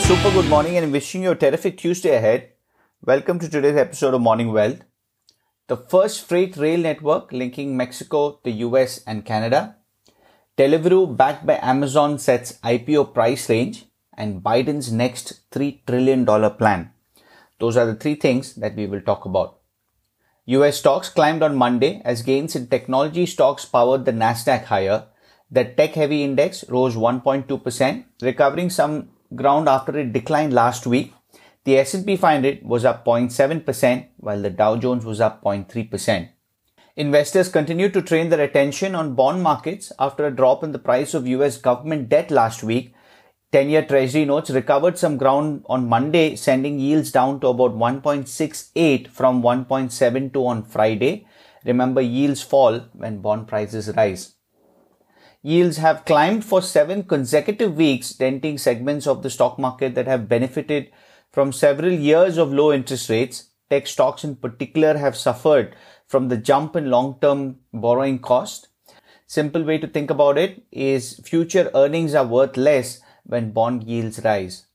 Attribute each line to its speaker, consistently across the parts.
Speaker 1: super good morning and wishing you a terrific Tuesday ahead. Welcome to today's episode of Morning Wealth. The first freight rail network linking Mexico, the US, and Canada. Deliveroo, backed by Amazon, sets IPO price range, and Biden's next $3 trillion plan. Those are the three things that we will talk about. US stocks climbed on Monday as gains in technology stocks powered the Nasdaq higher. The tech heavy index rose 1.2%, recovering some ground after it declined last week. The S&P 500 was up 0.7% while the Dow Jones was up 0.3%. Investors continue to train their attention on bond markets after a drop in the price of US government debt last week 10-year treasury notes recovered some ground on Monday, sending yields down to about 1.68 from 1.72 on Friday. Remember, yields fall when bond prices rise. Yields have climbed for seven consecutive weeks, denting segments of the stock market that have benefited from several years of low interest rates. Tech stocks in particular have suffered from the jump in long-term borrowing cost. Simple way to think about it is future earnings are worth less when bond yields rise.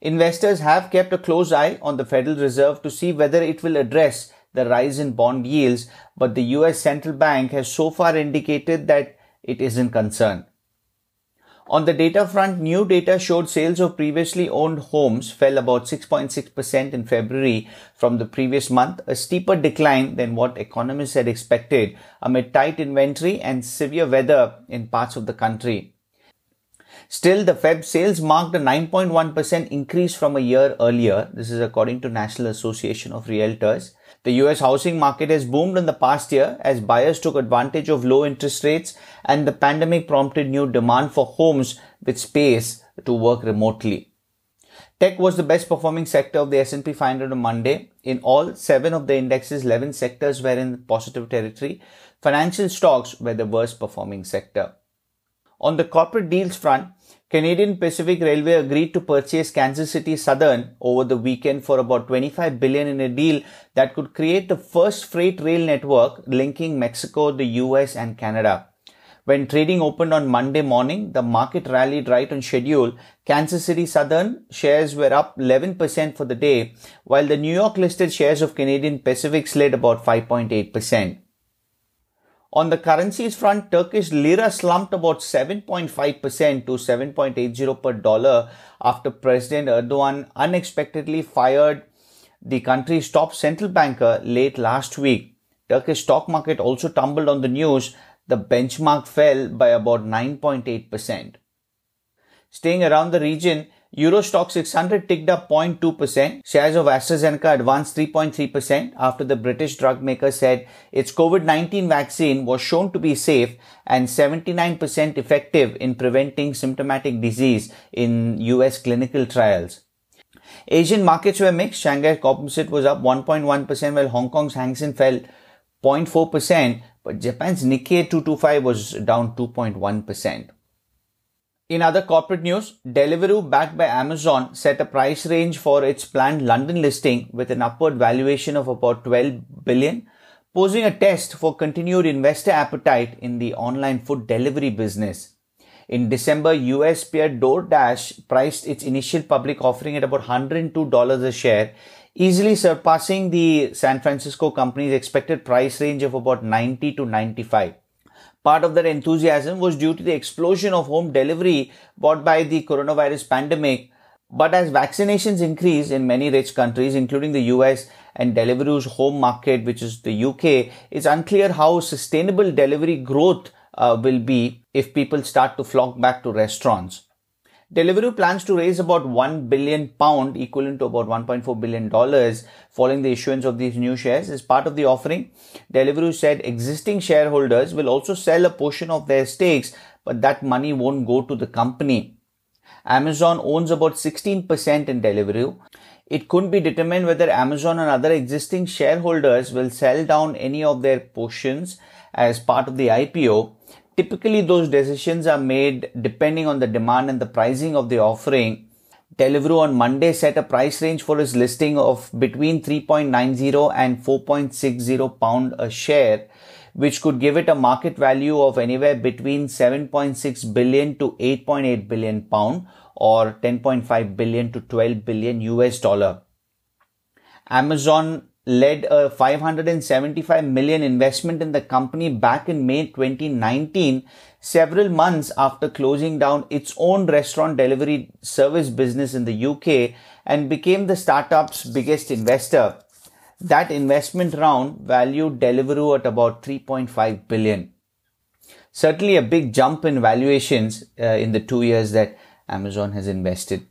Speaker 1: Investors have kept a close eye on the Federal Reserve to see whether it will address the rise in bond yields, but the US central bank has so far indicated that it isn't concerned. On the data front, new data showed sales of previously owned homes fell about 6.6% in February from the previous month, a steeper decline than what economists had expected amid tight inventory and severe weather in parts of the country. Still, the Feb sales marked a 9.1% increase from a year earlier. This is according to National Association of Realtors. The US housing market has boomed in the past year as buyers took advantage of low interest rates and the pandemic prompted new demand for homes with space to work remotely. Tech was the best performing sector of the S&P 500 on Monday. In all seven of the index's 11 sectors were in positive territory. Financial stocks were the worst performing sector. On the corporate deals front, Canadian Pacific Railway agreed to purchase Kansas City Southern over the weekend for about 25 billion in a deal that could create the first freight rail network linking Mexico, the US and Canada. When trading opened on Monday morning, the market rallied right on schedule. Kansas City Southern shares were up 11% for the day, while the New York listed shares of Canadian Pacific slid about 5.8%. On the currencies front, Turkish lira slumped about 7.5% to 7.80 per dollar after President Erdogan unexpectedly fired the country's top central banker late last week. Turkish stock market also tumbled on the news. The benchmark fell by about 9.8%. Staying around the region, Euro Stoxx 600 ticked up 0.2%. Shares of AstraZeneca advanced 3.3% after the British drug maker said its COVID-19 vaccine was shown to be safe and 79% effective in preventing symptomatic disease in US clinical trials. Asian markets were mixed. Shanghai Composite was up 1.1% while Hong Kong's Hang Seng fell 0.4%, but Japan's Nikkei 225 was down 2.1%. In other corporate news, Deliveroo, backed by Amazon, set a price range for its planned London listing with an upward valuation of about 12 billion, posing a test for continued investor appetite in the online food delivery business. In December, US peer DoorDash priced its initial public offering at about $102 a share, easily surpassing the San Francisco company's expected price range of about 90 to 95. Part of their enthusiasm was due to the explosion of home delivery brought by the coronavirus pandemic. But as vaccinations increase in many rich countries, including the US and Deliveroo's home market, which is the UK, it's unclear how sustainable delivery growth uh, will be if people start to flock back to restaurants. Deliveroo plans to raise about 1 billion pound, equivalent to about 1.4 billion dollars, following the issuance of these new shares. As part of the offering, Deliveroo said existing shareholders will also sell a portion of their stakes, but that money won't go to the company. Amazon owns about 16% in Deliveroo. It couldn't be determined whether Amazon and other existing shareholders will sell down any of their portions as part of the IPO Typically, those decisions are made depending on the demand and the pricing of the offering. Deliveroo on Monday set a price range for its listing of between 3.90 and 4.60 pound a share, which could give it a market value of anywhere between 7.6 billion to 8.8 billion pound or 10.5 billion to 12 billion US dollar. Amazon led a 575 million investment in the company back in May 2019, several months after closing down its own restaurant delivery service business in the UK and became the startup's biggest investor. That investment round valued Deliveroo at about 3.5 billion. Certainly a big jump in valuations uh, in the two years that Amazon has invested.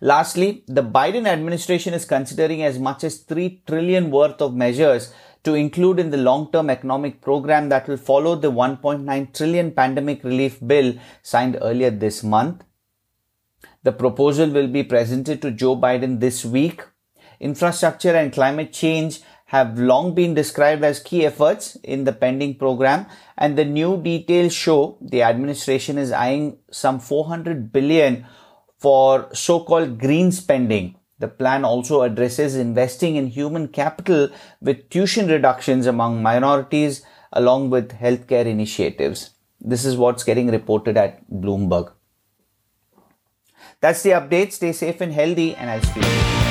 Speaker 1: Lastly, the Biden administration is considering as much as 3 trillion worth of measures to include in the long-term economic program that will follow the 1.9 trillion pandemic relief bill signed earlier this month. The proposal will be presented to Joe Biden this week. Infrastructure and climate change have long been described as key efforts in the pending program and the new details show the administration is eyeing some 400 billion for so-called green spending. The plan also addresses investing in human capital with tuition reductions among minorities along with healthcare initiatives. This is what's getting reported at Bloomberg. That's the update. Stay safe and healthy and I'll speak